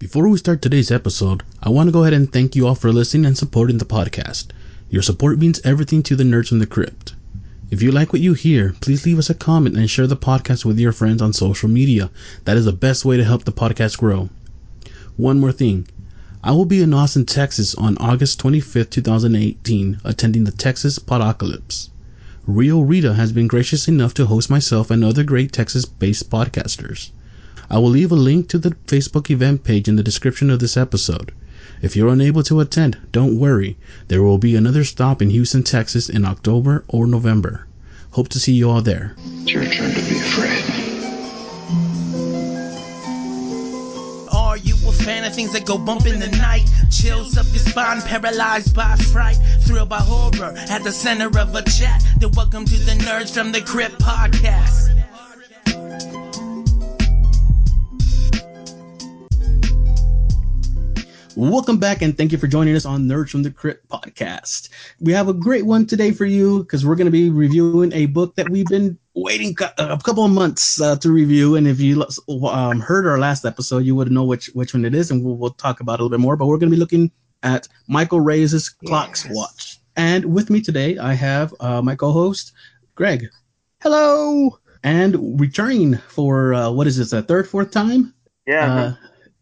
Before we start today's episode, I want to go ahead and thank you all for listening and supporting the podcast. Your support means everything to the Nerds from the Crypt. If you like what you hear, please leave us a comment and share the podcast with your friends on social media. That is the best way to help the podcast grow. One more thing. I will be in Austin, Texas on August 25th, 2018, attending the Texas Podocalypse. Rio Rita has been gracious enough to host myself and other great Texas based podcasters. I will leave a link to the Facebook event page in the description of this episode. If you're unable to attend, don't worry. There will be another stop in Houston, Texas in October or November. Hope to see you all there. It's your turn to be afraid. Are you a fan of things that go bump in the night? Chills up your spine, paralyzed by fright, thrilled by horror at the center of a chat. Then welcome to the Nerds from the Crypt podcast. Welcome back and thank you for joining us on Nerds from the Crypt podcast. We have a great one today for you because we're going to be reviewing a book that we've been waiting a couple of months uh, to review. And if you um, heard our last episode, you would know which which one it is, and we'll, we'll talk about it a little bit more. But we're going to be looking at Michael Reyes' Clock's Yes. Watch. And with me today, I have uh, my co-host Greg, Hello. and returning for uh, what is this, a third, fourth time? Yeah.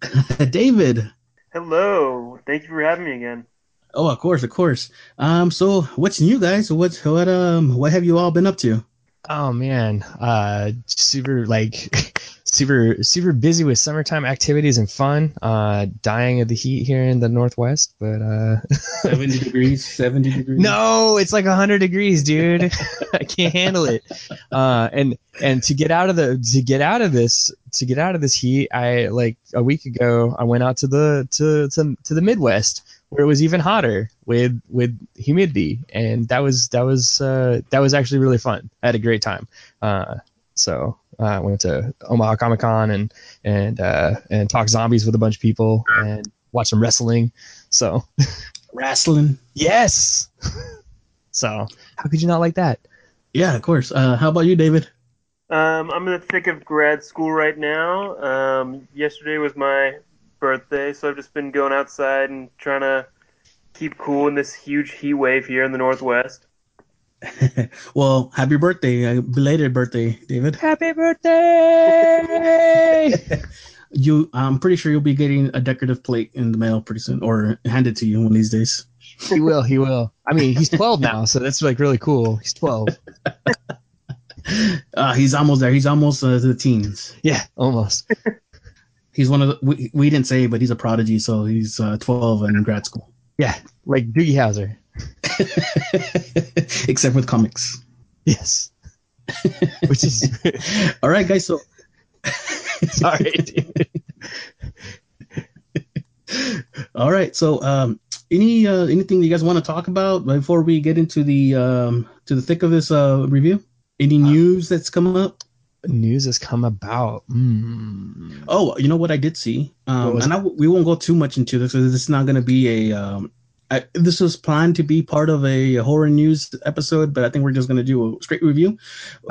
Uh, David. Hello. Thank you for having me again. Oh, of course, of course. Um, so what's new, guys? What what um what have you all been up to? Oh man, uh, super like super super busy with summertime activities and fun. Uh, dying of the heat here in the northwest, but uh, Seventy degrees, seventy degrees. no, it's like hundred degrees, dude. I can't handle it. Uh, and and to get out of the to get out of this to get out of this heat, I like a week ago I went out to the to to, to the Midwest where it was even hotter with with humidity, and that was that was uh, that was actually really fun. I had a great time. Uh, so uh, I went to Omaha Comic Con and and uh, and talked zombies with a bunch of people and watched some wrestling. So wrestling. yes. so how could you not like that? Yeah, of course. Uh, how about you, David? Um, I'm in the thick of grad school right now. Um, yesterday was my birthday, so I've just been going outside and trying to keep cool in this huge heat wave here in the Northwest. well, happy birthday, uh, belated birthday, David. Happy birthday! You, I'm pretty sure you'll be getting a decorative plate in the mail pretty soon, or handed to you one of these days. he will. He will. I mean, he's 12 now, so that's like really cool. He's 12. Uh, he's almost there. He's almost uh, to the teens. Yeah, almost. He's one of the. We, we didn't say, but he's a prodigy, so he's uh, 12 and in grad school. Yeah, like Doogie Howser. Except with comics. Yes. Which is All right, guys. So sorry. All right. So, um, any uh, anything you guys want to talk about before we get into the um, to the thick of this uh, review? Any news that's come up? News has come about. Mm. Oh, you know what I did see, um, and I, we won't go too much into this because it's not going to be a. Um, I, this was planned to be part of a horror news episode, but I think we're just going to do a straight review.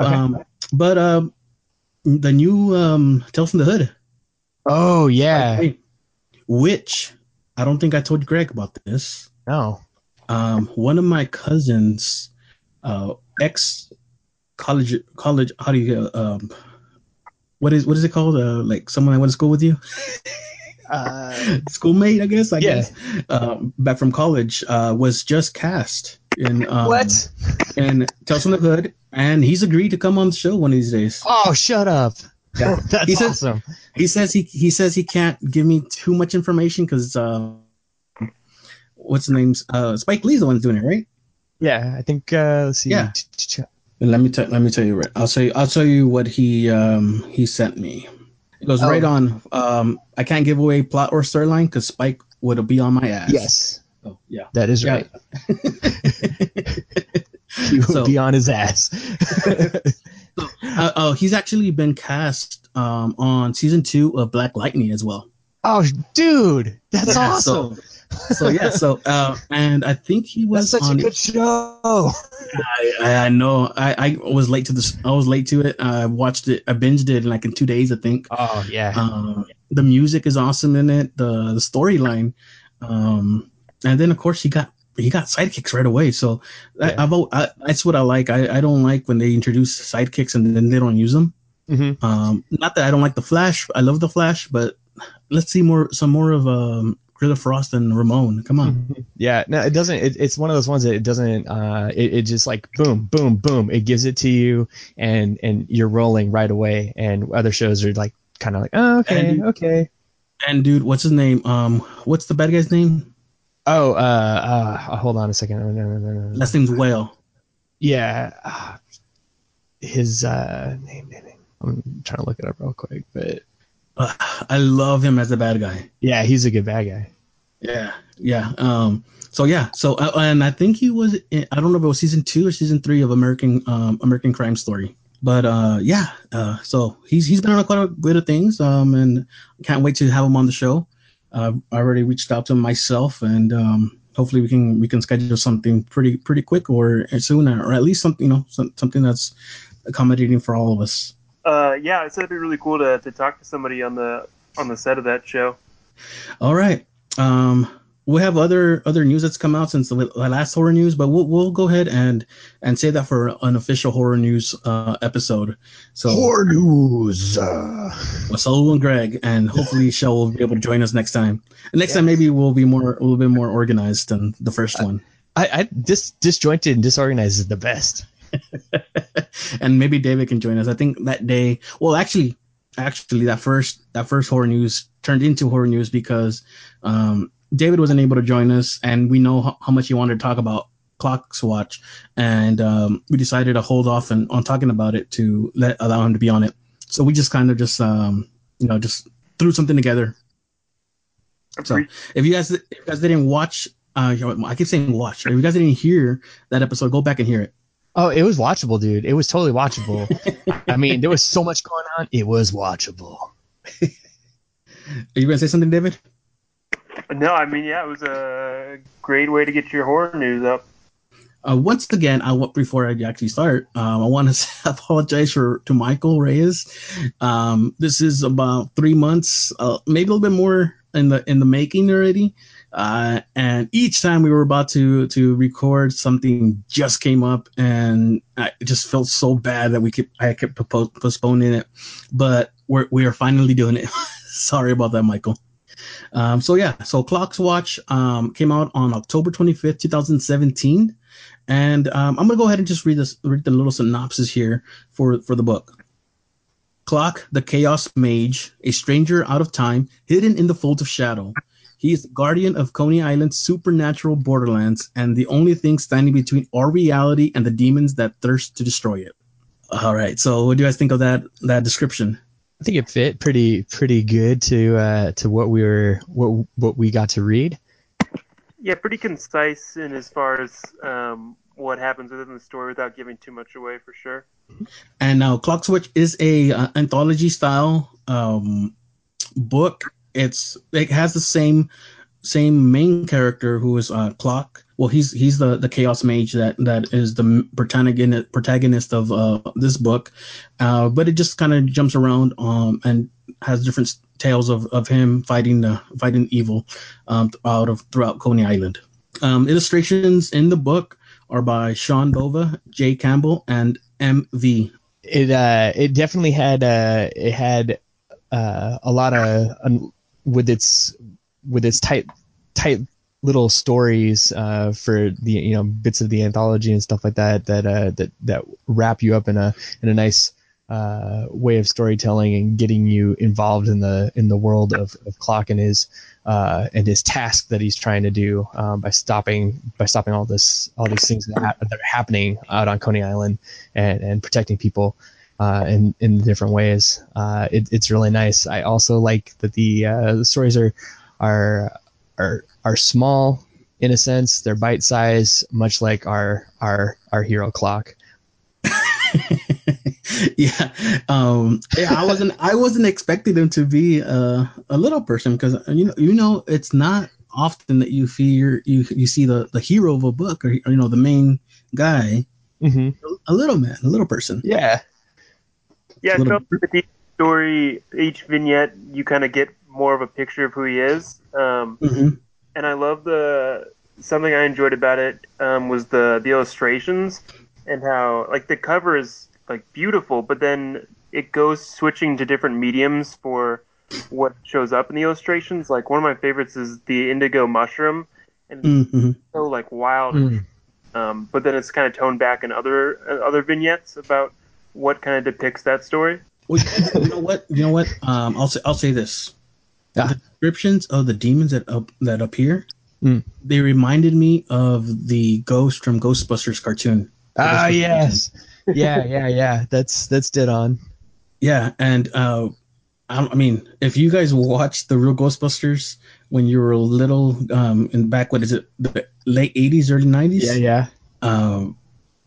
Okay. Um, but um, the new um, Tales from the Hood. Oh yeah. Which I don't think I told Greg about this. No. um, one of my cousins, uh, ex college college, how do you um, what is what is it called? Uh, like someone I went to school with you, Uh, schoolmate, I guess. I Yeah. guess. Um, back from college, uh, was just cast in um, what? in Tales from the Hood, and he's agreed to come on the show one of these days. Oh, shut up. Yeah. That's He says- awesome. He says he he says he can't give me too much information because uh, what's the name's uh, Spike Lee's the one doing it, right? Yeah, I think. Uh, let's see. Yeah. Let me tell let me tell you right. I'll say I'll tell you what he um he sent me. It goes Oh. right on. Um, I can't give away plot or storyline because Spike would be on my ass. Yes, Oh yeah. that is Yeah. right. He would So- be on his ass. Uh, oh, he's actually been cast um on season two of Black Lightning as well. oh, dude, that's Yeah, awesome. So, so yeah. So uh, and I think he was that's such on. a good show. I, I I know. I, I was late to this. I was late to it. I watched it. I binged it in like in two days. I think. Oh yeah. Um, the music is awesome in it. The the storyline, um, and then of course he got he got sidekicks right away. So Yeah. I, I've, I, that's what I like. I, I don't like when they introduce sidekicks and then they don't use them. Mhm. Um, not that I don't like the Flash. I love the Flash, but let's see more some more of um, Killer Frost and Ramon. Come on. Yeah, no, it doesn't. It, it's one of those ones that it doesn't. Uh, it, it just like boom, boom, boom. It gives it to you, and and you're rolling right away. And other shows are like kind of like, oh, okay, And- okay. And dude, what's his name? Um, what's the bad guy's name? Oh, uh, uh, hold on a second. No, no, no, no, no. Last name's Whale. Yeah, uh, his uh, name, name, name. I'm trying to look it up real quick, but Uh, I love him as a bad guy. yeah, he's a good bad guy. Yeah, yeah. Um, so yeah, so uh, and I think he was. In, I don't know if it was season two or season three of American um, American Crime Story. But uh, yeah, uh, so he's he's been on quite a bit of things. Um, and can't wait to have him on the show. Uh, I already reached out to him myself, and um, hopefully we can we can schedule something pretty pretty quick or soon, or at least something you know some, something that's accommodating for all of us. Uh, yeah, I said it'd be really cool to, to talk to somebody on the on the set of that show. All right. Um, we have other other news that's come out since the, the last horror news, but we'll we'll go ahead and and say that for an official horror news uh, episode. So horror news. Uh, with Saul and Greg, and hopefully Shell will be able to join us next time. And next time maybe we'll be more a little bit more organized than the first one, I, I dis, disjointed and disorganized is the best. and maybe David can join us. I think that day. Well, actually, actually that first that first horror news turned into horror news because um, David wasn't able to join us, and we know how, how much he wanted to talk about Clocks Watch, and um, we decided to hold off and on talking about it to let allow him to be on it. So we just kind of just um, you know just threw something together. So if you guys if you guys didn't watch, uh, I keep saying watch. If you guys didn't hear that episode, go back and hear it. Oh, it was watchable, dude. It was totally watchable. I mean, there was so much going on. It was watchable. Are you gonna say something, David? no, I mean, yeah, it was a great way to get your horror news up. Uh, once again, I want before I actually start, um, I want to apologize for to Michael Reyes. Um, this is about three months, uh, maybe a little bit more in the in the making already. Uh, and each time we were about to to record, something just came up, and I just felt so bad that we kept I kept postponing it. But we're we are finally doing it. Sorry about that, Michael. Um, so yeah, so Clocks Watch um, came out on October twenty fifth, two thousand seventeen. And um, I'm gonna go ahead and just read this, read the little synopsis here for for the book. Clock, the Chaos Mage, a stranger out of time, hidden in the folds of shadow. He is the guardian of Coney Island's supernatural borderlands, and the only thing standing between our reality and the demons that thirst to destroy it. All right, so what do you guys think of that that description? I think it fit pretty pretty good to uh, to what we were what what we got to read. Yeah, pretty concise in as far as um, what happens within the story without giving too much away, for sure. And now Clocks Watch is a uh, anthology style um, book. It's it has the same same main character who is uh, Clock. Well, he's he's the the Chaos Mage that that is the protagonist protagonist of uh, this book, uh, but it just kind of jumps around um, and has different tales of, of him fighting the fighting evil um, out of throughout Coney Island. Um, illustrations in the book are by Sean Bova, Jay Campbell, and M.V. It uh it definitely had uh it had uh a lot of with its with its tight tight little stories uh for the you know bits of the anthology and stuff like that that uh that that wrap you up in a in a nice uh, way of storytelling and getting you involved in the in the world of, of Clock and his uh, and his task that he's trying to do um, by stopping by stopping all this all these things that, hap- that are happening out on Coney Island and, and protecting people uh, in in different ways. Uh, it, it's really nice. I also like that the uh, the stories are are are are small in a sense. They're bite size, much like our our our hero Clock. yeah um yeah i wasn't i wasn't expecting them to be uh, a little person because you know you know it's not often that you fear you you see the the hero of a book or, or you know the main guy Mm-hmm. a little man a little person Yeah. Yeah, I Little- felt like with each story, each vignette, you kind of get more of a picture of who he is. Um, hmm and I love the something I enjoyed about it um, was the the illustrations and how like the cover is like beautiful, but then it goes switching to different mediums for what shows up in the illustrations. Like one of my favorites is the indigo mushroom, and it's hmm so like wild, Mm. um, but then it's kind of toned back in other uh, other vignettes about what kind of depicts that story. Well, you know what? You know what? Um, I'll say I'll say this: Ah. the descriptions of the demons that up, that appear, Mm. they reminded me of the ghost from Ghostbusters cartoon. Ah, yes. Yeah, yeah, yeah. That's that's dead on. Yeah, and uh, I, I mean, if you guys watched the real Ghostbusters when you were little, um, in back what is it, the late '80s, early '90s? Yeah, yeah. Um, you,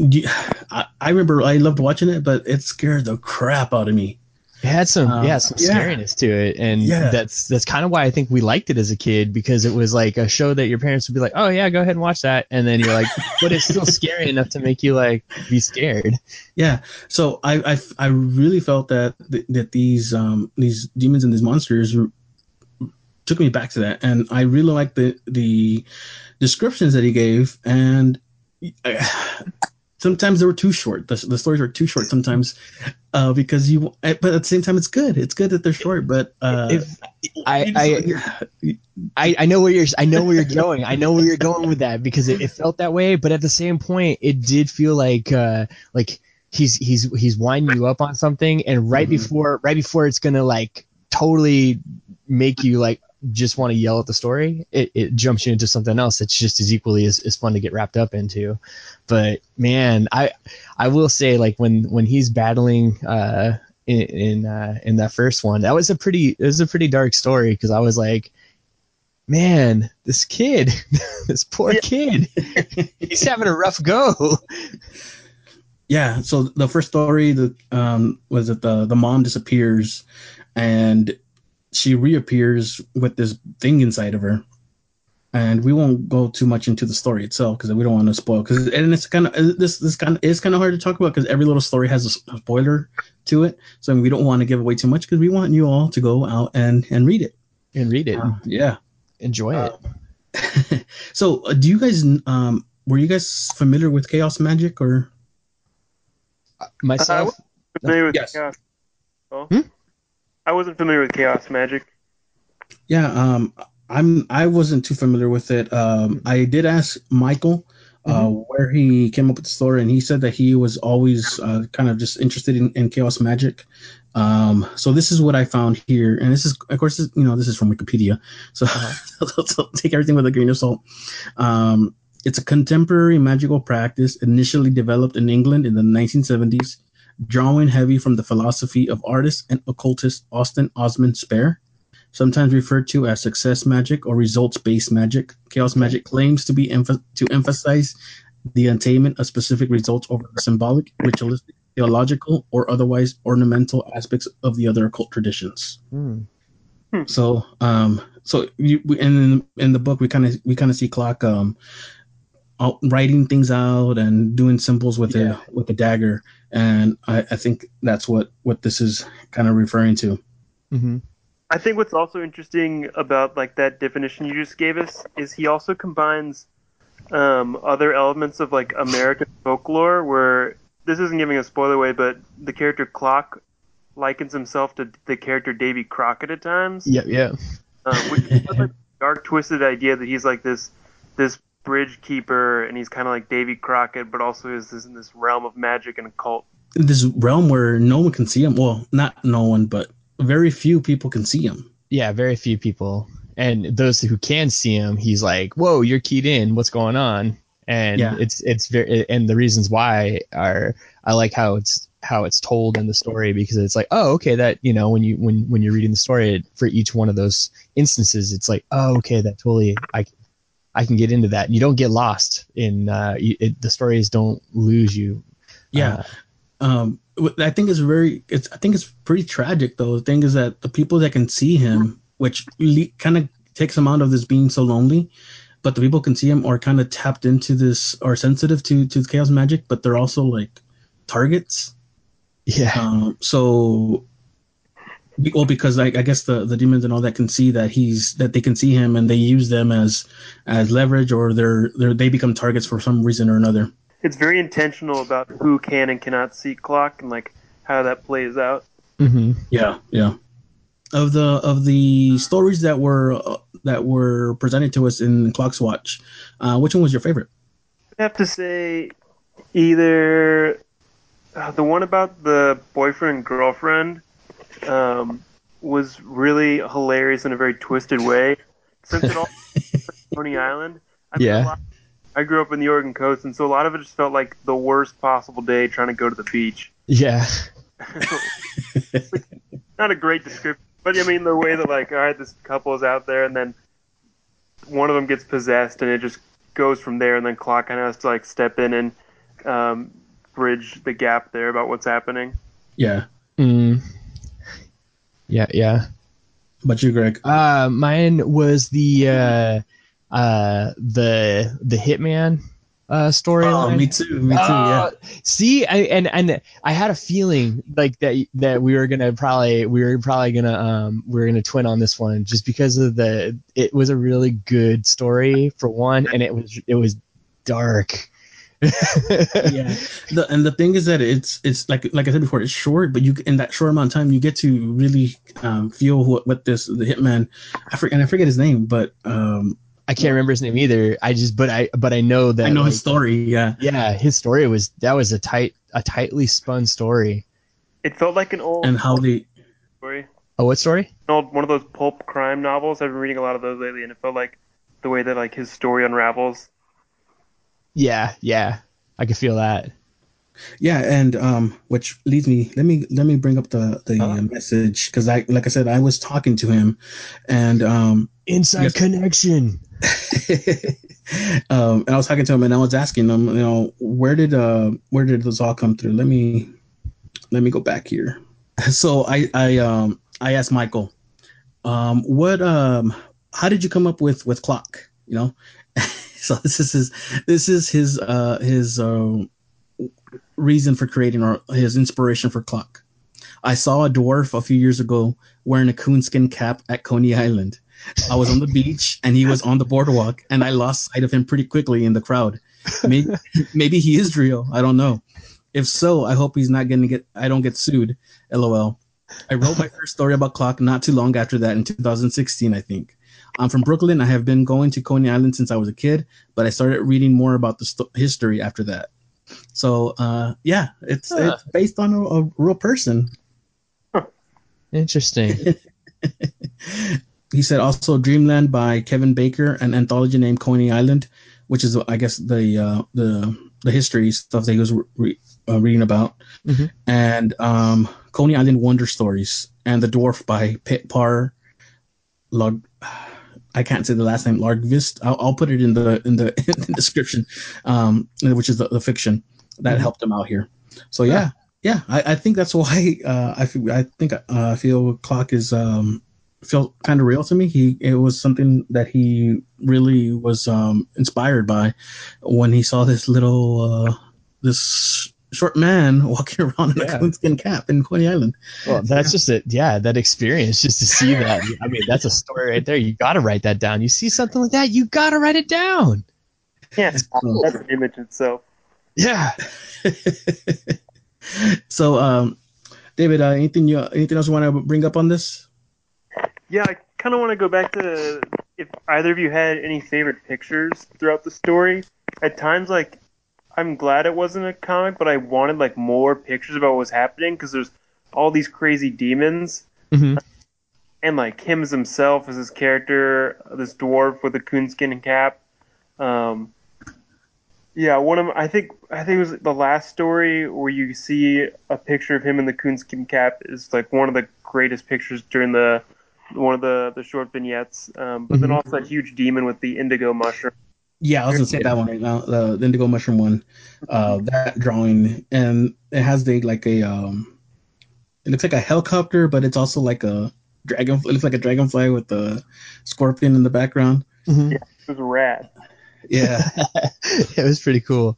I, I remember I loved watching it, but it scared the crap out of me. It had some Um, yeah some yeah. scariness to it, and Yeah. that's that's kind of why I think we liked it as a kid because it was like a show that your parents would be like, oh yeah, go ahead and watch that, and then you're like, but it's still scary enough to make you like be scared. Yeah, so I I, I really felt that th- that these um these demons and these monsters r- took me back to that, and I really liked the the descriptions that he gave, and uh, sometimes they were too short. The, the stories were too short sometimes, uh, because you. But at the same time, it's good. It's good that they're short, but uh, If I I, I I know where you're I know where you're going. I know where you're going with that because it, it felt that way, but at the same point, it did feel like uh like he's he's he's winding you up on something, and right Mhm. before right before it's gonna like totally make you like just want to yell at the story, it, it jumps you into something else that's just as equally as, as fun to get wrapped up into. But man, I I will say like when when he's battling uh in in, uh, in that first one, that was a pretty it was a pretty dark story because I was like, man, this kid, this poor kid, he's having a rough go. yeah so the first story the um was that the the mom disappears and she reappears with this thing inside of her and we won't go too much into the story itself because we don't want to spoil because and it's kind of this this kind of it's kind of hard to talk about because every little story has a spoiler to it so we don't want to give away too much because we want you all to go out and and read it And read it, Uh, yeah enjoy it. so uh, do you guys um were you guys familiar with chaos magic or Myself, Familiar with Yes. chaos? Oh. Hmm? I wasn't familiar with chaos magic. Yeah, um, I'm. I wasn't too familiar with it. Um, I did ask Michael uh, where he came up with the story, and he said that he was always uh, kind of just interested in, in chaos magic. Um, so this is what I found here, and this is, of course, this, you know, this is from Wikipedia, so, so take everything with a grain of salt. Um, it's a contemporary magical practice initially developed in England in the 1970s, drawing heavy from the philosophy of artist and occultist Austin Osman Spare sometimes referred to as success magic or results based magic. Chaos magic claims to be emph- to emphasize the attainment of specific results over the symbolic, ritualistic, theological, or otherwise ornamental aspects of the other occult traditions. Hmm. So, um, so you we- in in the book we kind of we kind of see Clock um out writing things out and doing symbols with Yeah. a with a dagger, and I, I think that's what what this is kind of referring to. Mhm. I think what's also interesting about like that definition you just gave us is he also combines um, other elements of like American folklore. Where this isn't giving a spoiler away, but the character Clock likens himself to the character Davy Crockett at times. Yeah, yeah. um, which is like a dark, twisted idea that he's like this this bridge keeper, and he's kind of like Davy Crockett, but also is this in this realm of magic and occult. this realm where no one can see him. Well, not no one, but very few people can see him. Yeah, very few people. And those who can see him, he's like, "Whoa, you're keyed in. What's going on?" And Yeah. it's it's very and the reasons why are I like how it's how it's told in the story because it's like, oh, okay, that you know when you when when you're reading the story for each one of those instances, it's like, oh, okay, that totally I I can get into that. You don't get lost in uh, it, the stories don't lose you. Yeah. Um, what I think is very. It's. I think it's pretty tragic though. The thing is that the people that can see him, which le- kind of takes him out of this being so lonely, but the people can see him are kind of tapped into this, are sensitive to to the chaos magic, but they're also like targets. Yeah, Um, so Well, because like I guess the, the demons and all that can see that he's that they can see him and they use them as as leverage or they're they are they become targets for some reason or another. It's very intentional about who can and cannot see Clock and like how that plays out. Mm-hmm. Yeah, yeah. Of the of the stories that were uh, that were presented to us in Clock's Watch, uh, which one was your favorite? I have to say, either uh, the one about the boyfriend girlfriend um, was really hilarious in a very twisted way. Since it all Coney Island, I mean, Yeah. a lot- I grew up in the Oregon coast, and so a lot of it just felt like the worst possible day trying to go to the beach. Yeah. Not a great description, but I mean the way that like, all right, this couple is out there, and then one of them gets possessed, and it just goes from there, and then Clock kind of has to like step in and um, bridge the gap there about what's happening. Yeah, Mm. Yeah, yeah. but you, Greg. Uh, mine was the uh, uh, the the Hitman uh, storyline. Oh, me too. Me too. Uh, See, I, and and I had a feeling like that that we were gonna probably we were probably gonna um we were gonna twin on this one just because of the it was a really good story for one and it was it was dark. yeah. yeah. The, and the thing is that it's it's like like I said before, it's short, but you in that short amount of time you get to really um, feel what, what this the hitman. I forget and I forget his name, but um, I can't remember his name either. I just but I but I know that I know his story. Yeah, Yeah, his story was that was a tight a tightly spun story. It felt like an old and how the story, Oh, what story? an old one of those pulp crime novels. I've been reading a lot of those lately, and it felt like the way that like his story unravels. Yeah, yeah, I could feel that. Yeah, and um, which leads me. Let me let me bring up the the Uh-huh. uh, message because I like I said I was talking to him, and um, Inside Yes. connection. um, and I was talking to him and I was asking him, you know, where did uh where did this all come through? Let me let me go back here. So I I um I asked Michael, um, what um how did you come up with with clock? You know, so this is his this is his uh his um reason for creating or his inspiration for clock. I saw a dwarf a few years ago wearing a coonskin cap at Coney Island. I was on the beach and he was on the boardwalk, and I lost sight of him pretty quickly in the crowd. Maybe, maybe he is real. I don't know. If so, I hope he's not going to get. I don't get sued. LOL. I wrote my first story about clock not too long after that in 2016, I think. I'm from Brooklyn. I have been going to Coney Island since I was a kid, but I started reading more about the sto- history after that. So, uh, yeah, it's Huh. it's based on a, a real person. Interesting. he said also Dreamland by Kevin Baker, an anthology named Coney Island, which is I guess the uh, the the history stuff that he was re- uh, reading about, Mhm. and um, Coney Island Wonder Stories and the Dwarf by Pit Par Log. I can't say the last name. Largvist. I'll, I'll put it in the in the, in the description, um, which is the, the fiction that Mhm. helped him out here. So yeah, yeah, I, I think that's why uh, I feel I think uh, I feel Clock is um, felt kind of real to me. He it was something that he really was um, inspired by when he saw this little uh, this short man walking around in Yeah. a coonskin cap in Coney Island. well, that's just it. Yeah, that experience just to see that. I mean, that's a story right there. You got to write that down. You see something like that, you got to write it down. Yeah, it's- Cool. that's an image itself. Yeah. so, um, David, uh, anything you anything else you want to bring up on this? Yeah, I kind of want to go back to if either of you had any favorite pictures throughout the story. At times, like, I'm glad it wasn't a comic, but I wanted like more pictures about what was happening because there's all these crazy demons hmm and like him as himself as his character, this dwarf with a coonskin cap. Um, yeah, one of I think I think it was the last story where you see a picture of him in the coonskin cap is like one of the greatest pictures during the one of the the short vignettes. Um, but then Mhm. also that huge demon with the indigo mushroom. Yeah, I was gonna say that one right now, the, the indigo mushroom one. Uh, that drawing, and it has the like a um, it looks like a helicopter, but it's also like a dragon. It looks like a dragonfly with the scorpion in the background. hmm It was rad. Yeah. it was pretty cool.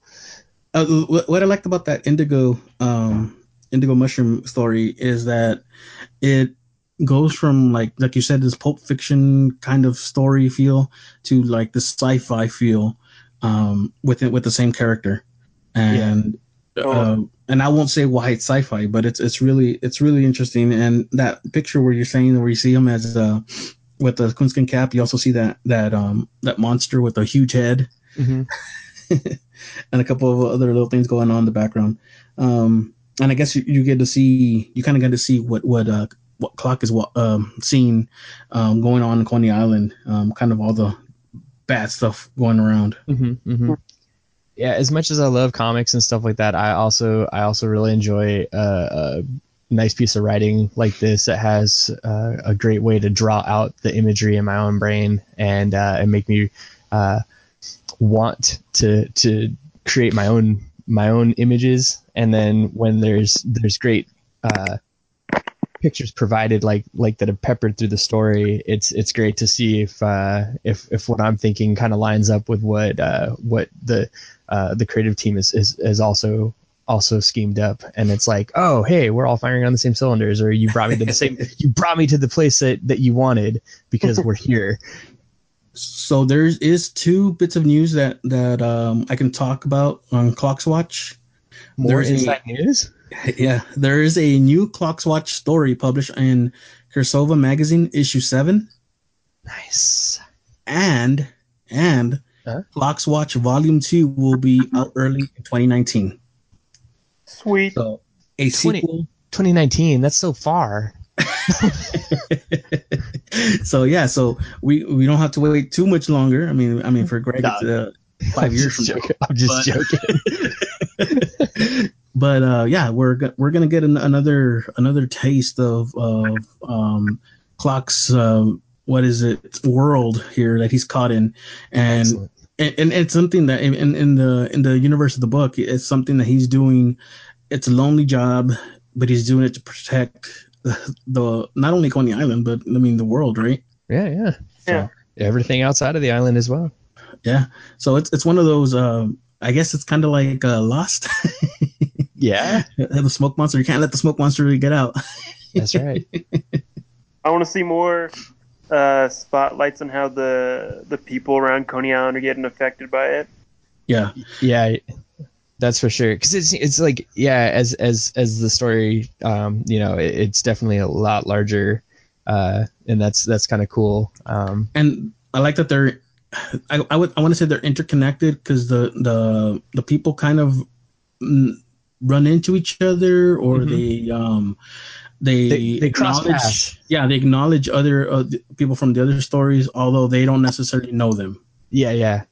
uh, what, what I liked about that indigo um indigo mushroom story is that it goes from like like you said this pulp fiction kind of story feel to like the sci-fi feel um, with it with the same character, and Oh. uh, and I won't say why it's sci-fi, but it's it's really it's really interesting. And that picture where you're saying where you see him as uh, with the coonskin cap, you also see that that um that monster with a huge head hmm and a couple of other little things going on in the background. Um, and I guess you, you get to see, you kind of get to see what what uh, what clock is what um, seeing um, going on in Coney Island. Um, kind of all the bad stuff going around. hmm hmm Yeah, as much as I love comics and stuff like that, I also I also really enjoy uh, a nice piece of writing like this that has uh, a great way to draw out the imagery in my own brain and uh, and make me uh, want to to create my own my own images. And then when there's there's great uh, pictures provided like like that are peppered through the story it's it's great to see if uh if if what i'm thinking kind of lines up with what uh what the uh the creative team is is, is also also schemed up. And it's like oh hey we're all firing on the same cylinders or you brought me to the same you brought me to the place that that you wanted because we're here. So there is two bits of news that that um, I can talk about on Clocks Watch. more inside news Yeah, there is a new Clocks Watch story published in Kursova magazine issue seven. nice and and Huh? Clocks Watch Volume Two will be out early in 2019. Sweet. So a 20 sequel. 2019 that's so far so yeah, so we we don't have to wait too much longer. I mean, I mean for Greg, it's uh, five I'm years just from now. i'm just But- joking But uh, yeah, we're go- we're gonna get an, another another taste of of um, Clock's uh, what is it world here that he's caught in, and Excellent. and, and it's something that in, in in the in the universe of the book it's something that he's doing. It's a lonely job but he's doing it to protect the, the not only coney island but i mean the world right? Yeah yeah. Yeah. everything outside of the island as well. Yeah. So it's it's one of those um i guess it's kind of like uh, lost yeah. The smoke monster. You can't let the smoke monster really get out. That's right. I want to see more uh, spotlights on how the the people around Coney Island are getting affected by it. yeah. Yeah that's for sure. Because it's it's like yeah as as as the story um you know it, it's definitely a lot larger uh and that's that's kind of cool um. And i like that they're i, I would i want to say they're interconnected because the the the people kind of run into each other or Mhm. they um they They- they cross paths. yeah they acknowledge other uh, people from the other stories although they don't necessarily know them yeah yeah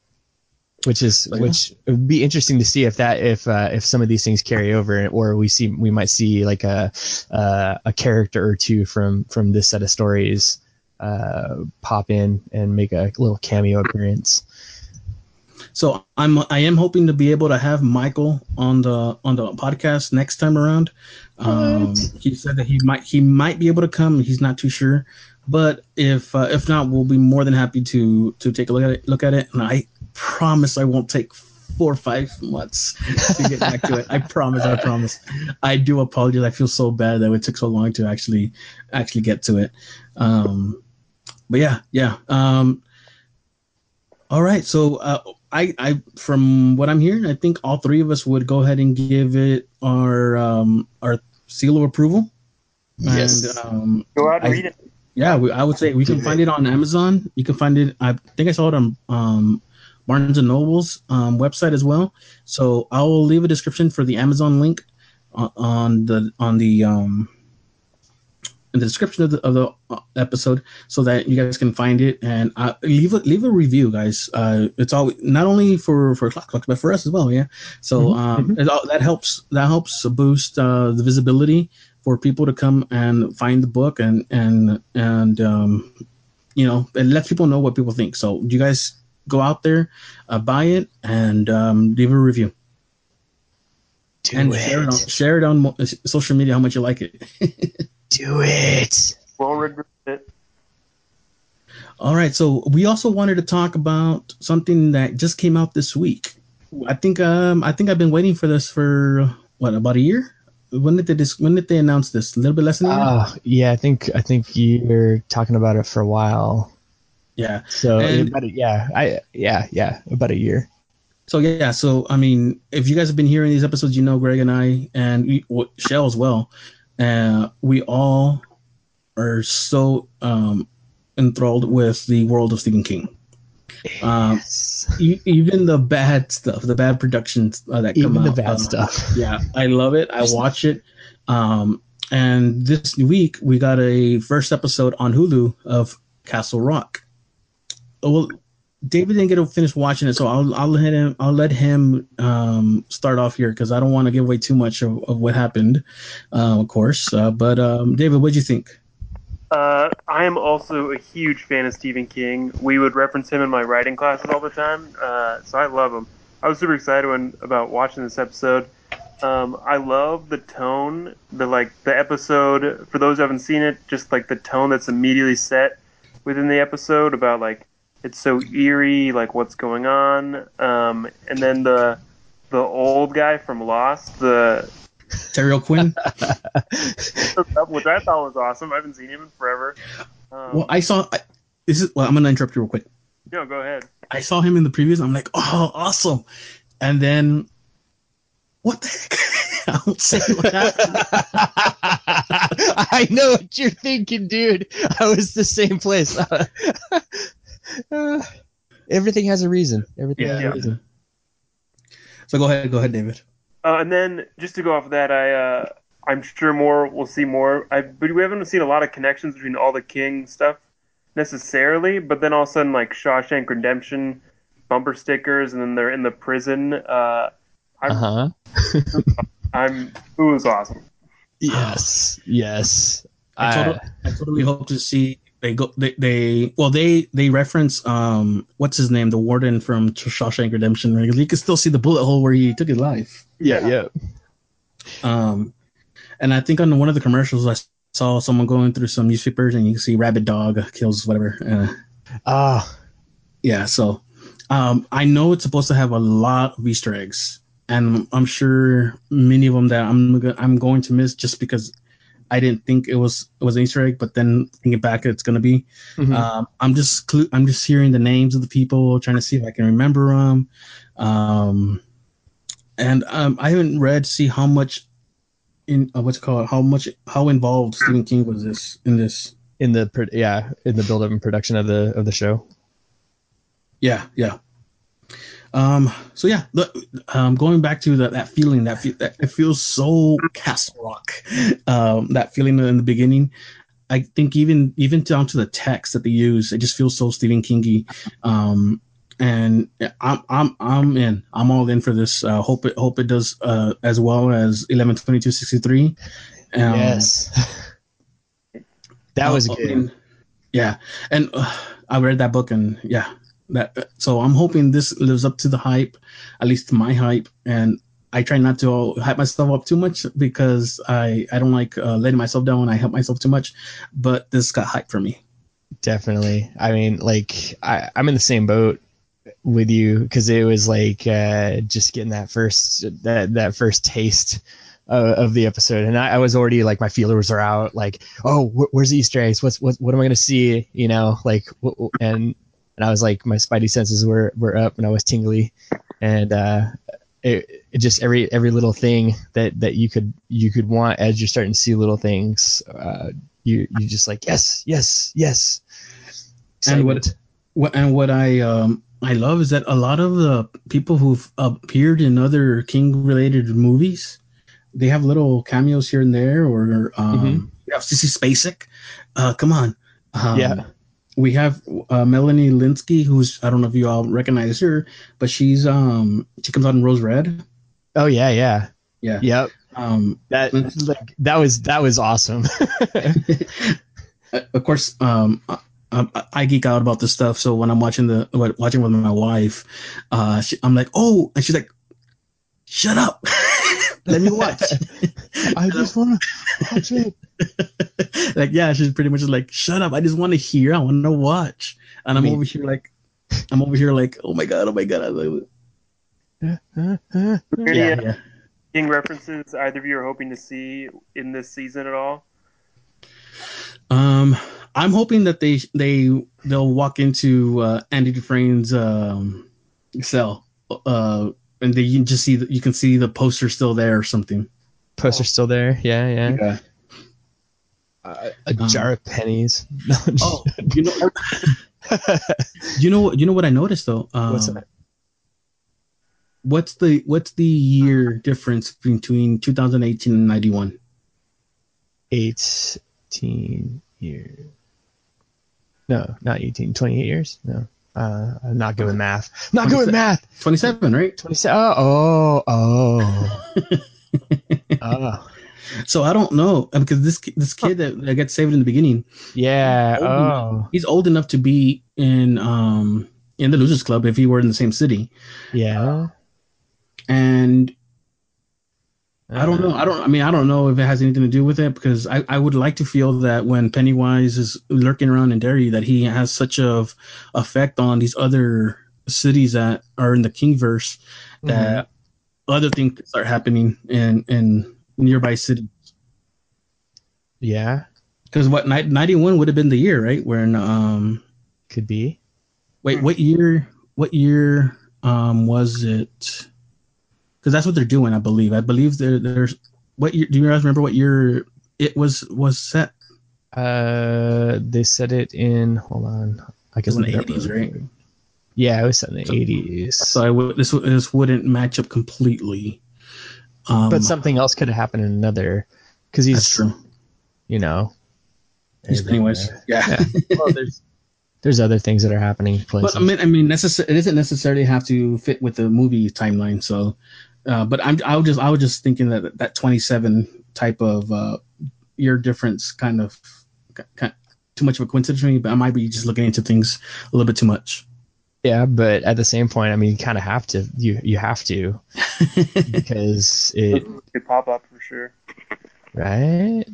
which is So, which it would be interesting to see if that if uh, if some of these things carry over or we see we might see like a uh, a character or two from from this set of stories uh pop in and make a little cameo appearance so i'm i am hoping to be able to have michael on the on the podcast next time around. Um he said that he might he might be able to come. He's not too sure. But if uh, if not we'll be more than happy to to take a look at it look at it. And i promise i won't take four or five months to get back to it. I promise i promise. I do apologize. I feel so bad that it took so long to actually actually get to it. Um but yeah yeah um all right. So uh I, I from what I'm hearing, I think all three of us would go ahead and give it our um, our seal of approval. Yes. And, um, Go out and I- read it. yeah, we, I would say we can find it on Amazon. You can find it. I think I saw it on um, Barnes and Noble's um, website as well. So I will leave a description for the Amazon link on, on the on the um, in the description of the, of the uh, episode, so that you guys can find it and uh, leave a leave a review, guys. Uh, it's all not only for for Clock Clocks, but for us as well. Yeah. So Mhm, um, it all, that helps that helps boost uh, the visibility for people to come and find the book and and and um, you know it lets people know what people think. So you guys go out there, uh, buy it, and um, leave a review Do and it. share it on share it on social media how much you like it. Do it. Won't regret it. All right, so we also wanted to talk about something that just came out this week. I think um I think I've been waiting for this for what about a year, when did they dis- when did they announce this? A little bit less than a year. Uh, yeah, I think I think you're talking about it for a while. yeah. So And- about a, yeah, I yeah yeah about a year. So yeah, so I mean, if you guys have been hearing these episodes, you know Greg and I and we, w- Shell as well, uh, we all are so um, enthralled with the world of Stephen King. Um, e- even the bad stuff, the bad productions uh, that come Even the bad uh, stuff. yeah, I love it. I watch it. Um, and this week we got a first episode on Hulu of Castle Rock. Oh, Well, David didn't get to finish watching it, so I'll I'll let him I'll let him um, start off here because I don't want to give away too much of, of what happened, uh, of course. Uh, but um, David, what'd you think? Uh, I am also a huge fan of Stephen King. We would reference him in my writing classes all the time, uh, so I love him. I was super excited when about watching this episode. Um, I love the tone, the like the episode. For those who haven't seen it, just like the tone that's immediately set within the episode about like it's so eerie, like what's going on, um, and then the the old guy from Lost, the Terry Quinn, which I thought was awesome. I haven't seen him in forever. Um, well, I saw. I, this is well. I'm gonna interrupt you real quick. no, go ahead. I saw him in the previews. I'm like, oh, awesome. And then, what the heck? I won't say what happened. I know what you're thinking, dude. I was the same place. Uh, everything has a reason. Everything has a reason. So go ahead, go ahead, David. Uh, and then just to go off of that, I uh, I'm sure more we'll see more. I but we haven't seen a lot of connections between all the King stuff necessarily. But then all of a sudden, like Shawshank Redemption bumper stickers, and then they're in the prison. Uh, I'm Uh huh. I'm it was awesome. Yes. Yes. I, I- totally, I totally hope to see they go. They, they well they they reference um what's his name the warden from Shawshank Redemption. Right? You can still see the bullet hole where he took his life. yeah. Yeah. Um, and I think on one of the commercials I saw someone going through some newspapers and you can see Rabbit Dog kills whatever. Uh, Ah. yeah, so um, I know it's supposed to have a lot of Easter eggs, and I'm sure many of them that I'm I'm going to miss just because I didn't think it was it was an Easter egg, but then thinking back, it's gonna be. Mhm. Um, I'm just clu- I'm just hearing the names of the people, trying to see if I can remember them. Um, and um, I haven't read to see how much in uh, what's it called how much how involved Stephen King was this in this. in the pro- yeah in the build up and production of the of the show. Yeah, yeah. Um. So yeah, look, um, going back to that that feeling that, fe- that it feels so Castle Rock, um, that feeling in the beginning. I think even even down to the text that they use, it just feels so Stephen Kingy. Um, and I'm I'm I'm in. I'm all in for this. Uh, hope it hope it does uh, as well as eleven twenty two sixty three. Um, yes. that was uh, good. yeah, and uh, I read that book, and yeah, that. So I'm hoping this lives up to the hype, at least my hype, and I try not to hype myself up too much because I I don't like uh, letting myself down when I help myself too much. But this got hype for me. Definitely. I mean, like I, I'm in the same boat with you because it was like uh, just getting that first that that first taste uh, of the episode, and I, I was already like my feelers are out. Like, oh, wh- where's the Easter eggs? What's what? What am I gonna see? You know, like, wh- and and I was like, my spidey senses were were up, and I was tingly, and uh, it, it just every every little thing that that you could you could want as you're starting to see little things. Uh, you you just like yes yes yes And what- What and what I um I love is that a lot of the people who've appeared in other King related movies, they have little cameos here and there, or um, Mhm. we have Sissy Spacek. Uh, come on, um, Yeah. We have uh, Melanie Lynskey, who's I don't know if you all recognize her, but she's um she comes out in Rose Red. oh yeah yeah Yeah. yep Um, that like that was that was awesome of course, um, I, I, I geek out about this stuff. So when I'm watching the watching with my wife, uh, she, I'm like, oh, and she's like, shut up, let me watch. I just want to watch it. like, yeah, she's pretty much like, shut up, I just want to hear, I want to watch, and I'm I mean- over here like, I'm over here like, oh my god, oh my god, I love it. Any, Yeah, uh, yeah. King references either of you are hoping to see in this season at all? Um, I'm hoping that they they they'll walk into uh, Andy Dufresne's um, cell, uh, and they you can just see the, you can see the poster still there or something. Poster still there. Yeah, yeah. Yeah. Uh, a Um, jar of pennies. Oh, you know, you know, you know what I noticed though. Um, What's that? What's the what's the year difference between 2018 and 91? 18 years. No, not 18. 28 years? No. Uh, I'm not good with math. Not good with math. 27, right? 27. Oh, oh, oh. oh. So I don't know uh, because this this kid that, that gets saved in the beginning, Yeah. Old Oh, he's old enough to be in um in the Losers Club if he were in the same city. yeah. And I don't know. I don't. I mean, I don't know if it has anything to do with it because I, I would like to feel that when Pennywise is lurking around in Derry, that he has such a effect on these other cities that are in the Kingverse that other things could start happening in in nearby cities. Yeah. Because what ninety one would have been the year, right? When um Could be. wait, what year? What year um was it? Because that's what they're doing, I believe. I believe there there's what year? Do you guys remember what year it was was set? Uh, they said it in. Hold on. I It was in the look it up. eighties, right? Yeah, it was set in the So- 80s. So I would this would- this wouldn't match up completely. Um, but something else could have happened in another. Because he's, that's true. you know. He's Pennywise. Yeah. Yeah. well, there's there's other things that are happening. Places. But I mean, I mean, necess- it doesn't necessarily have to fit with the movie timeline. So, uh, but I'm I was just I was just thinking that that 27 type of uh, year difference kind of, kind too much of a coincidence for me. But I might be just looking into things a little bit too much. yeah, but at the same point, I mean, you kind of have to. You you have to because it Could pop up for sure. right.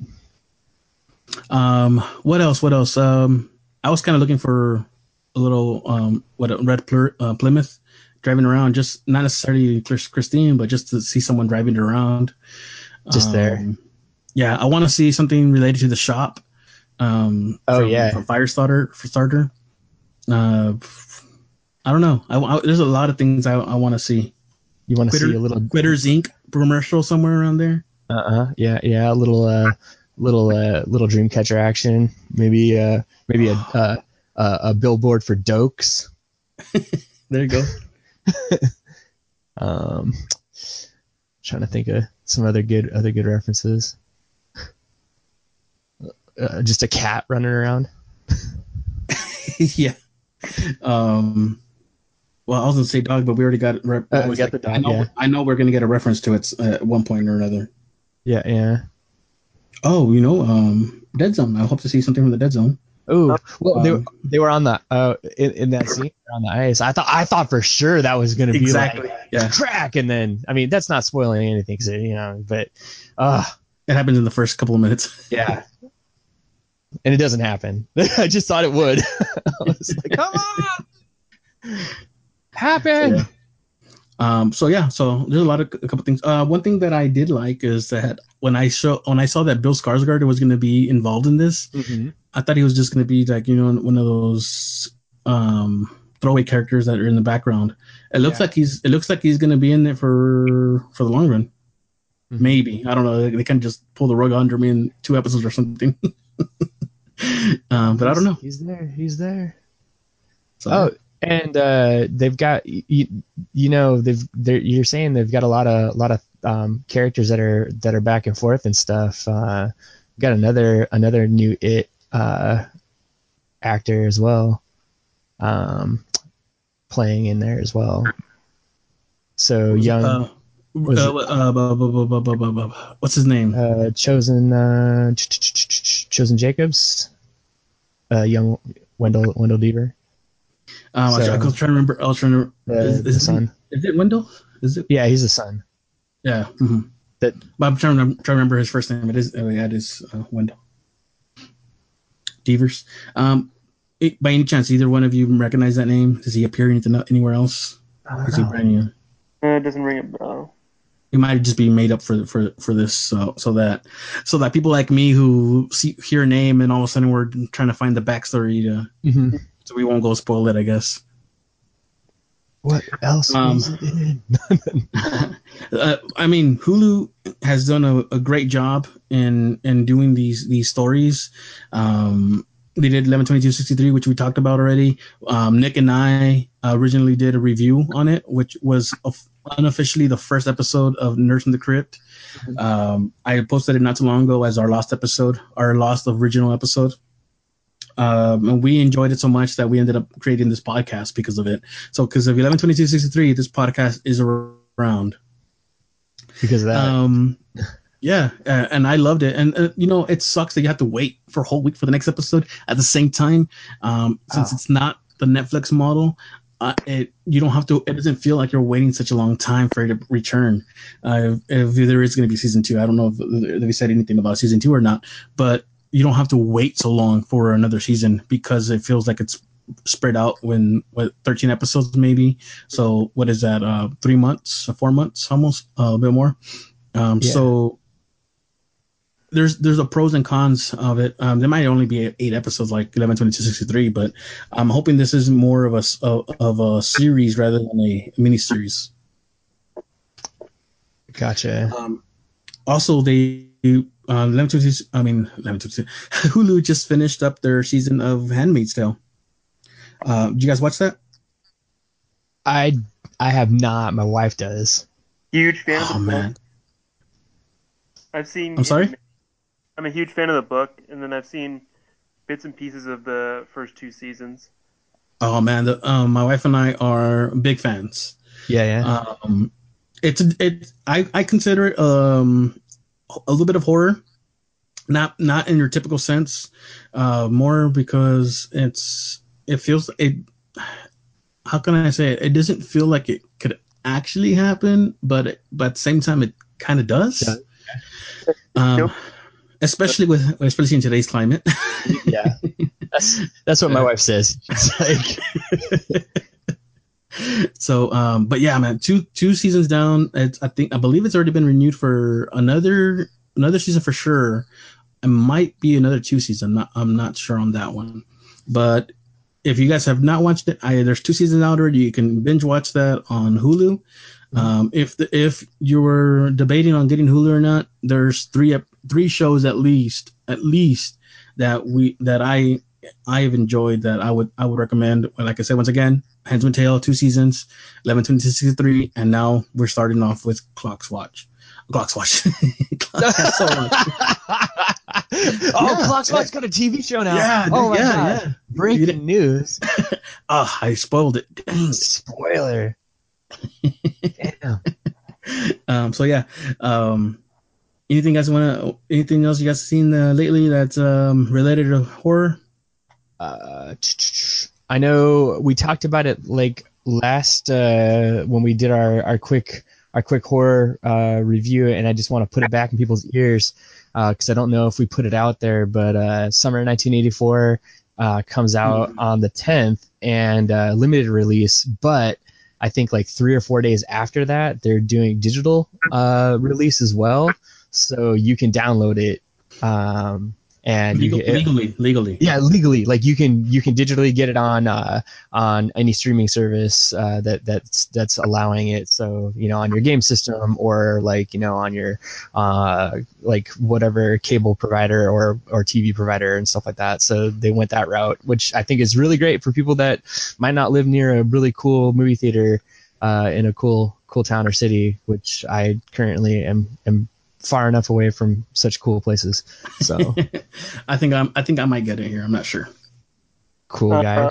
Um, what else? What else? Um, I was kind of looking for a little um, what a red Plur- uh, Plymouth driving around, just not necessarily Christine, but just to see someone driving around. Just there. Um, Yeah, I want to see something related to the shop. Um, Oh, from, yeah. from Firestarter for starter. Uh, I don't know. I, I- there's a lot of things I, I want to see. You want to see a little Quitters Inc. commercial somewhere around there. Uh uh Yeah, yeah. A little uh little uh little dream catcher action. Maybe uh maybe a uh, a, a billboard for Dokes. There you go. Um trying to think of some other good other good references. Uh, just a cat running around. yeah. Um. Well, I was gonna say dog, but we already got. Re- Uh, I we got the dog, I know, yeah. I know we're gonna get a reference to it uh, at one point or another. Yeah, yeah. Oh, you know, um, Dead Zone. I hope to see something from the Dead Zone. Oh, well, they, Um, they were on the uh in, in that scene on the ice. I thought I thought for sure that was gonna be like Yeah. crack, and then I mean that's not spoiling anything, 'cause, you know. But uh It happens in the first couple of minutes. yeah, and it doesn't happen. I just thought it would. I was like, come on, happen. Yeah. Um. So yeah. So there's a lot of a couple things. Uh, one thing that I did like is that when I show when I saw that Bill Skarsgård was gonna be involved in this, Mhm. I thought he was just gonna be like you know one of those um throwaway characters that are in the background. It looks Yeah. like he's it looks like he's gonna be in there for for the long run. Mhm. Maybe I don't know. They, they can just pull the rug under me in two episodes or something. um, but I don't know. He's there. He's there. So, Oh, and uh, they've got you, you know they've they're, you're saying they've got a lot of lot of um, characters that are that are back and forth and stuff. Uh, got another another new it uh, actor as well, um, playing in there as well. So young, Uh, was uh, uh, what's his name? uh, chosen uh, ch- ch- ch- ch- chosen Jacobs, uh, young Wendell Wendell Deaver, Um, I was- I was trying to remember. I was trying to. the, is, the is, son. it, is it Wendell? Is it? Yeah, he's the son. Yeah. mhm. That- But I'm trying to, remember, trying to remember his first name. It is. Oh, yeah, it is uh, Wendell. Devers. Um, it, by any chance, either one of you recognize that name? Does he appear anything anywhere else? Is he brand new? Uh, it doesn't ring a bell. it might just be made up for for for this so so that so that people like me who see hear a name and all of a sudden we're trying to find the backstory to Mhm. So we won't go spoil it i guess What else? Um, was in? uh, I mean, Hulu has done a, a great job in in doing these these stories. Um, they did eleven twenty two sixty three, which we talked about already. Um, Nick and I originally did a review on it, which was unofficially the first episode of Nerds in the Crypt. Um, I posted it not too long ago as our last episode, our last original episode. Um, and we enjoyed it so much that we ended up creating this podcast because of it. So, because of eleven twenty two sixty three, this podcast is around. because of that. Um, yeah, uh, and I loved it. And uh, you know, it sucks that you have to wait for a whole week for the next episode at the same time, um, since Oh. it's not the Netflix model. Uh, it you don't have to. It doesn't feel like you're waiting such a long time for it to return. Uh, if there is going to be season two, I don't know if they said anything about season two or not, but you don't have to wait so long for another season because it feels like it's spread out when what 13 episodes maybe so what is that uh three months four months almost uh, a little bit more um Yeah. so there's there's a pros and cons of it um there might only be eight episodes like 11 22 63 but i'm hoping this is more of a of of a series rather than a mini series Gotcha. um, also, they uh, 11 22 I mean, 11 22 Hulu just finished up their season of Handmaid's Tale. Uh, did you guys watch that? I I have not. My wife does. Huge fan of the Oh book. man, I've seen. I'm sorry? I'm a huge fan of the book, and then I've seen bits and pieces of the first two seasons. oh man, the, um, my wife and I are big fans. Yeah, yeah. Um, it's it. I I consider it um a little bit of horror, not not in your typical sense, uh, more because it's it feels it. How can I say it? It doesn't feel like it could actually happen, but it, but at the same time, it kind of does. Yeah. Um, Nope. especially with especially in today's climate. yeah. That's that's what my wife says. It's like so um but yeah man two two seasons down it's i think i believe it's already been renewed for another another season for sure. It might be another two season I'm not i'm not sure on that one. But if you guys have not watched it I, there's two seasons out already. You can binge watch that on hulu. Um if the, if you were debating on getting hulu or not there's three three shows at least at least that we that i i have enjoyed that i would i would recommend. Like i said once again Handmaid's Tale, two seasons, 11, 23, and now we're starting off with Clock's Watch. Clock's Watch. Clock so much. oh, Yeah. Clock's Watch got a TV show now. Yeah, oh my yeah, god. yeah. Breaking news. Ah, I spoiled it. Dang. Spoiler. Damn. Um, so yeah. Um, anything guys want to? Anything else you guys seen uh, lately that's um, related to horror? Uh, I know we talked about it like last uh, when we did our, our quick our quick horror uh, review, and I just want to put it back in people's ears because I don't know if we put it out there. But uh, summer 1984 uh, comes out on the 10th and uh, limited release, but I think like three or four days after that, they're doing digital uh, release as well, so you can download it. Um, and you Legal, can, legally, legally. yeah legally like you can you can digitally get it on uh on any streaming service uh that that's that's allowing it so you know on your game system or like you know on your uh like whatever cable provider or or tv provider and stuff like that so they went that route which i think is really great for people that might not live near a really cool movie theater uh in a cool cool town or city which i currently am am far enough away from such cool places so I think I'm. I think I might get it here. I'm not sure. cool guy Uh,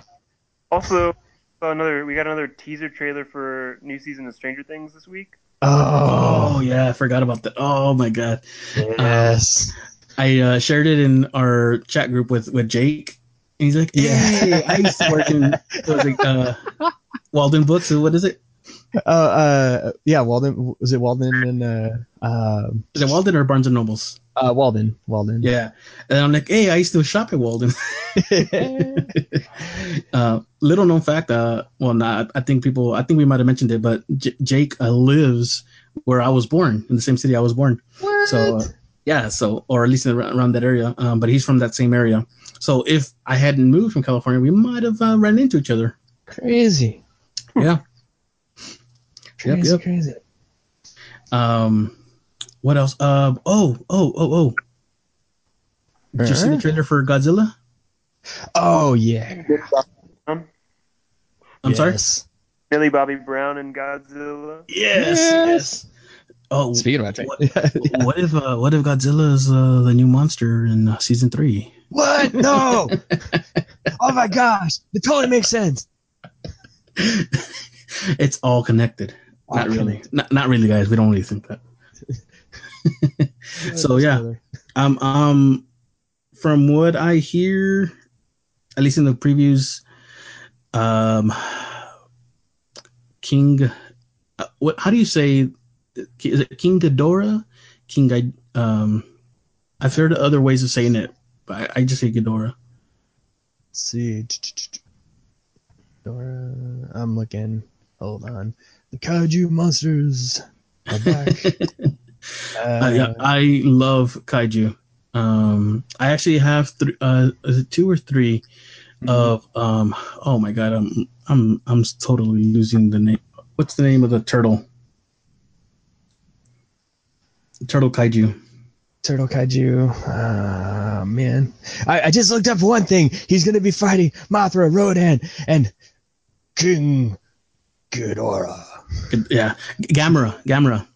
also, another. We got another teaser trailer for new season of Stranger Things this week. Oh, Oh, yeah, I forgot about that. Oh my god. yes. I uh, shared it in our chat group with with Jake, and he's like, Yeah. I used to work in what was it, uh, Walden Books. What is it? Uh, uh, yeah, Walden. Was it Walden and uh, uh, Is it Walden or Barnes and Nobles? uh, Walden? Walden. Yeah, and I'm like, "Hey, I used to shop at Walden." uh, little known fact, uh, well, not. I think people. I think we might have mentioned it, but J- Jake uh, lives where I was born in the same city I was born. What? So uh, yeah, so or at least around, around that area. Um, but he's from that same area. So if I hadn't moved from California, we might have uh, ran into each other. crazy. Yeah. Yep, Crazy, yep. crazy. Um, what else? Uh, oh, oh, oh, oh. Did you see the trailer for Godzilla? Oh yeah. I'm sorry. Millie Bobby Brown and Godzilla. Yes. Yes. Oh, Speaking of that, what, yeah. what if uh, what if Godzilla is uh, the new monster in uh, season three? What? No. oh my gosh. It totally makes sense. it's all connected. Not really. Not, not really, guys. We don't really think that. so yeah, um, um, from what I hear, at least in the previews, um, King, uh, what? How do you say? Is it King Ghidorah? King, Ghid- um, I've heard other ways of saying it, but I, I just say Ghidorah. Let's see. Dora, I'm looking. Hold on. The kaiju monsters are back. Uh, yeah, I love kaiju. Um, I actually have th- uh, is it two or 3 of um. Oh my god, I'm I'm I'm totally losing the name. What's the name of the turtle? Turtle kaiju. Turtle kaiju. Ah, man. I, I just looked up one thing. He's going to be fighting Mothra, Rodan, and King Ghidorah. Good- Yeah, Gamera. Gamera.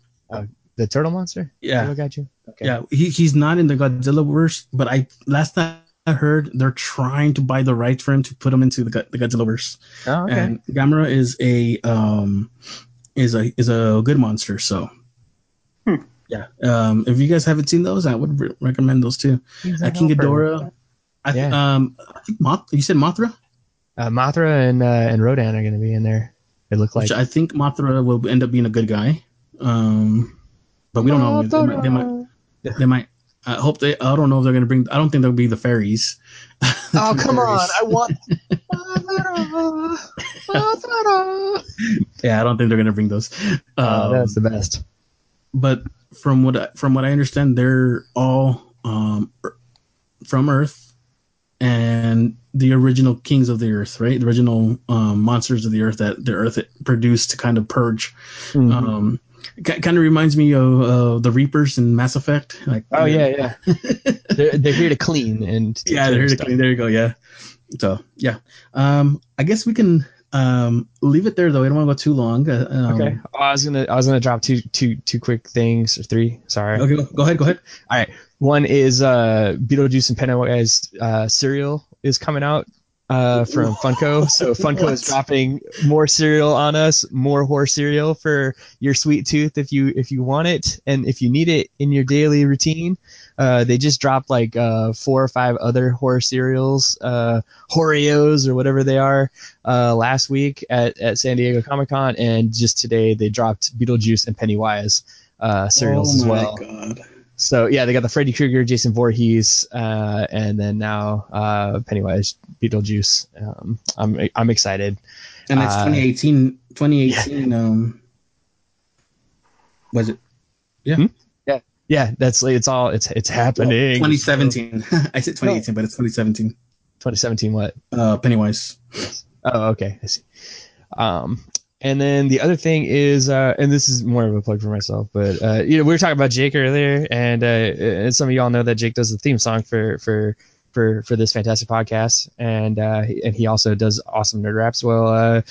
The turtle monster? Yeah, Turtle kaiju? Okay. yeah. He he's not in the Godzilla verse, but I last time I heard they're trying to buy the rights for him to put him into the, the Godzilla verse. Oh, okay. and Gamera is a um is a is a good monster. So Hmm. yeah, um, if you guys haven't seen those, I would re- recommend those too. Uh, King helper. Ghidorah. I think Yeah. um I think Moth. You said Mothra, Uh, Mothra and uh, and Rodan are going to be in there. It looked like. which I think Mothra will end up being a good guy. Um, but we don't know. They might. They might. They might I hope they. I don't know if they're gonna bring. I don't think they'll be the fairies. Oh come on! I want. Mothra, Mothra. Yeah, I don't think they're gonna bring those. Oh, Um, that's the best. but from what I, from what I understand, they're all um, er- from Earth and the original kings of the Earth, right? The original um, monsters of the Earth that the Earth produced to kind of purge. Mhm. Um, kind of reminds me of uh, the Reapers in Mass Effect. Like, oh yeah, yeah. they're, they're here to clean and take yeah, they're here to clean. There you go. Yeah. So yeah, um, I guess we can um, leave it there though. I don't want to go too long. Uh, um, Okay. Oh, I was gonna I was gonna drop two two two quick things or three. Sorry. Okay. Go ahead. Go ahead. All right. One is uh Beetlejuice and Pennywise uh cereal is coming out uh from Funko. So Funko is dropping more cereal on us, more horror cereal for your sweet tooth if you if you want it and if you need it in your daily routine. Uh, they just dropped like uh, four or five other horror cereals, uh, Horeos or whatever they are, uh, last week at, at San Diego Comic Con, and just today they dropped Beetlejuice and Pennywise uh, cereals oh as well. God. So yeah, they got the Freddy Krueger, Jason Voorhees, uh, and then now uh, Pennywise, Beetlejuice. Um, I'm I'm excited. And that's Uh, 2018. 2018. Um, was it Yeah, Yeah. Yeah, that's it's all it's it's happening. 2017? I said 2018, but it's 2017. 2017. What? Uh, Pennywise. Oh, okay. I see. Um, and then the other thing is, uh, and this is more of a plug for myself, but uh, you know, we were talking about Jake earlier, and uh, and some of y'all know that Jake does the theme song for for for for this fantastic podcast, and uh, and he also does awesome nerd raps. Well, uh,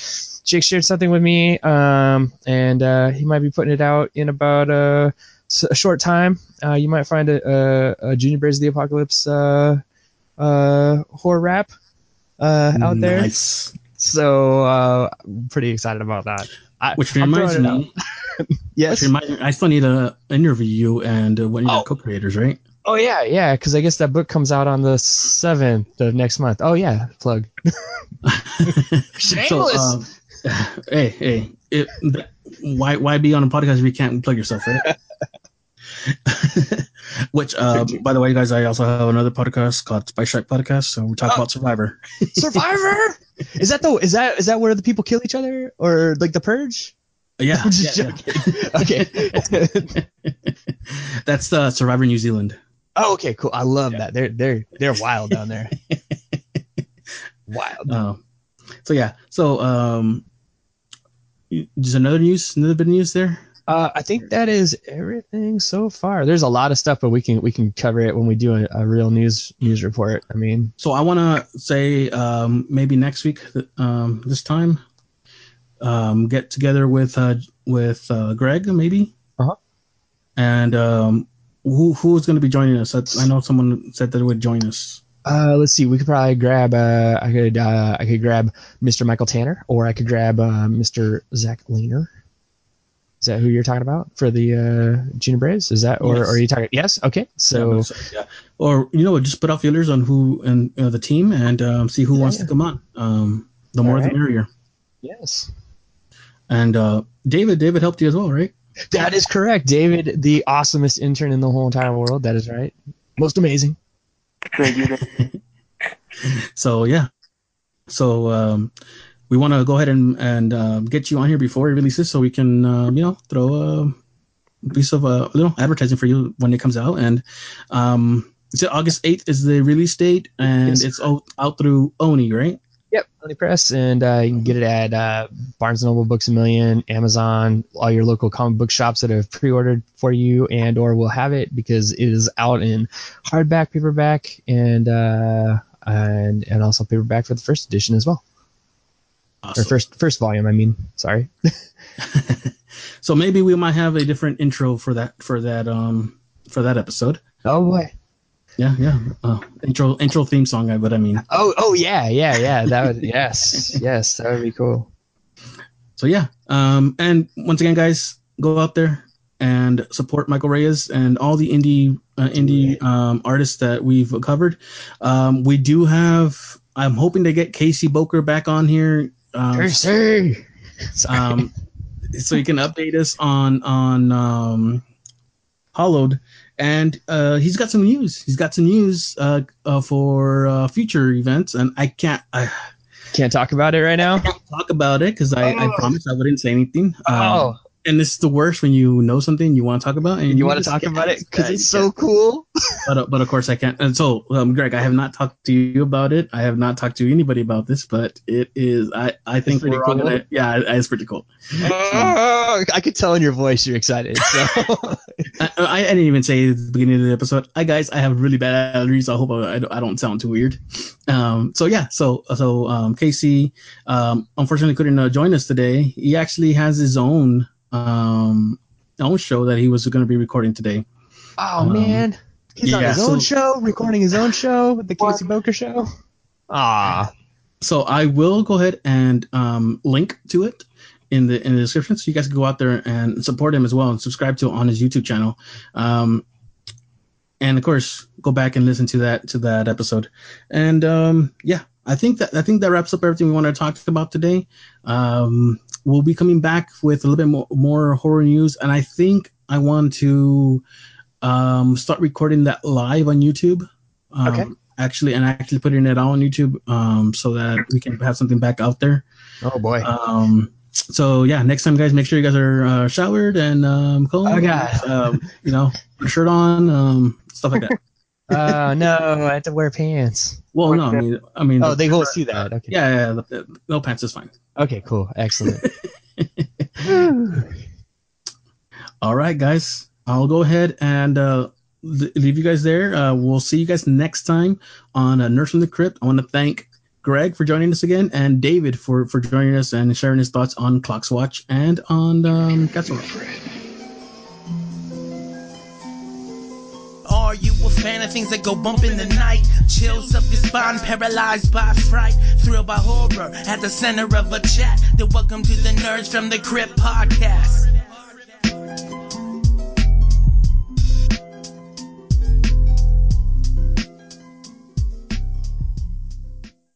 Jake shared something with me, um, and uh, he might be putting it out in about a, a short time. You might find a, a, a Junior Braves of the Apocalypse horror rap out there. So uh, I'm pretty excited about that. I, Which reminds me, yes. reminds me, I still need to interview you and uh, one of your Oh. co-creators, right? oh yeah, yeah. Because I guess that book comes out on the seventh of next month. Oh yeah, plug. Shameless. um, hey, hey, it, why why be on a podcast if you can't plug yourself, right? Which, uh, by the way, guys, I also have another podcast called Spice Shack Podcast. So we talk Oh. about Survivor. Survivor. Is that the is that is that where the people kill each other or like the purge? Yeah, I'm just yeah, joking. okay. That's uh, Survivor New Zealand. oh, okay, cool. I love that. They're they're they're wild down there. wild. Um, so yeah, so um, just another news, another bit of news there. Uh, I think that is everything so far. There's a lot of stuff, but we can we can cover it when we do a, a real news news report. I mean, So I want to say um, maybe next week, um, this time, um, get together with uh, with uh, Greg maybe, Uh-huh. and um, who who is going to be joining us? That's, I know someone said that would join us. uh, let's see. We could probably grab. Uh, I could uh, I could grab Mr. Michael Tanner, or I could grab uh, Mr. Zach Lehner. Is that who you're talking about for the uh, Junior Braves? Is that or, Yes. or are you talking? Yes. Okay. So yeah, or you know what, just put out feelers on who and uh, the team and um, see who Yeah, wants yeah. to come on. Um, the more Alright. the merrier. yes, And uh, David, David helped you as well, right? that is correct. David, the awesomest intern in the whole entire world. That is right. Most amazing. Thank you. So yeah, so um, we want to go ahead and and um, get you on here before it releases, so we can um, you know throw a piece of a little advertising for you when it comes out. And um, said August eighth is the release date, and Yes. it's out, out through Oni, right? Yep, Oni Press, and uh, you can get it at uh, Barnes and Noble, Books a Million, Amazon, all your local comic book shops that have pre-ordered for you, and or will have it because it is out in hardback, paperback, and uh, and and also paperback for the first edition as well, or first first volume. I mean, sorry. so maybe we might have a different intro for that for that um for that episode. Oh boy. Yeah, yeah. Uh, intro intro theme song, I but I mean. Oh oh yeah yeah yeah that would yes yes that would be cool. So yeah, um, and once again, guys, go out there and support Michael Reyes and all the indie uh, indie um, artists that we've covered. Um, we do have. I'm hoping to get Casey Boker back on here. Um, Mercy. Um, so you can update us on on um, Hollowed, and uh, he's got some news. He's got some news uh, uh, for uh, future events, and I can't. I, Can't talk about it right now. talk about it because I, I Oh. promised I wouldn't say anything. Um, Oh, and this is the worst when you know something you want to talk about and you want to talk about it because it's you so cool. But, uh, but of course I can't. And so, um, Greg, I have not talked to you about it. I have not talked to anybody about this, but it is. I I think pretty cool. Yeah, it- it's pretty cool. Oh, I could tell in your voice you're excited. So I, I, didn't even say at the beginning of the episode. Hi guys, I have really bad allergies. I hope I, I don't sound too weird. Um, so yeah, so so um, Casey, um, unfortunately couldn't uh, join us today. He actually has his own um own show that he was going to be recording today. Oh Um, man, he's on yeah, his own show, recording his own show, with the Casey Boker show. Ah, So I will go ahead and um, link to it in the in the description, so you guys can go out there and support him as well and subscribe to on his YouTube channel. Um, and of course, go back and listen to that to that episode. And um, yeah, I think that I think that wraps up everything we want to talk about today. Um, we'll be coming back with a little bit more, more horror news, and I think I want to um, start recording that live on YouTube. Um, Okay. Actually, and actually putting it on YouTube um, so that we can have something back out there. oh boy. Um, so yeah, next time, guys, make sure you guys are uh, showered and um, combed. Oh, God. Um, you know, put shirt on, um, stuff like that. Oh no, I have to wear pants. Well, no, I mean, I mean, Oh, they won't see that. Okay. yeah, yeah, the, the- no pants is fine. Okay, cool, excellent. All right, guys, I'll go ahead and uh, leave you guys there. Uh, we'll see you guys next time on uh, Nerds from the Crypt. I want to thank Greg for joining us again and David for for joining us and sharing his thoughts on Clock's Watch and on um, Castle Are you a fan of things that go bump in the night? Chills up your spine, paralyzed by fright, thrilled by horror at the center of a chat. Then welcome to the Nerds from the Crypt podcast.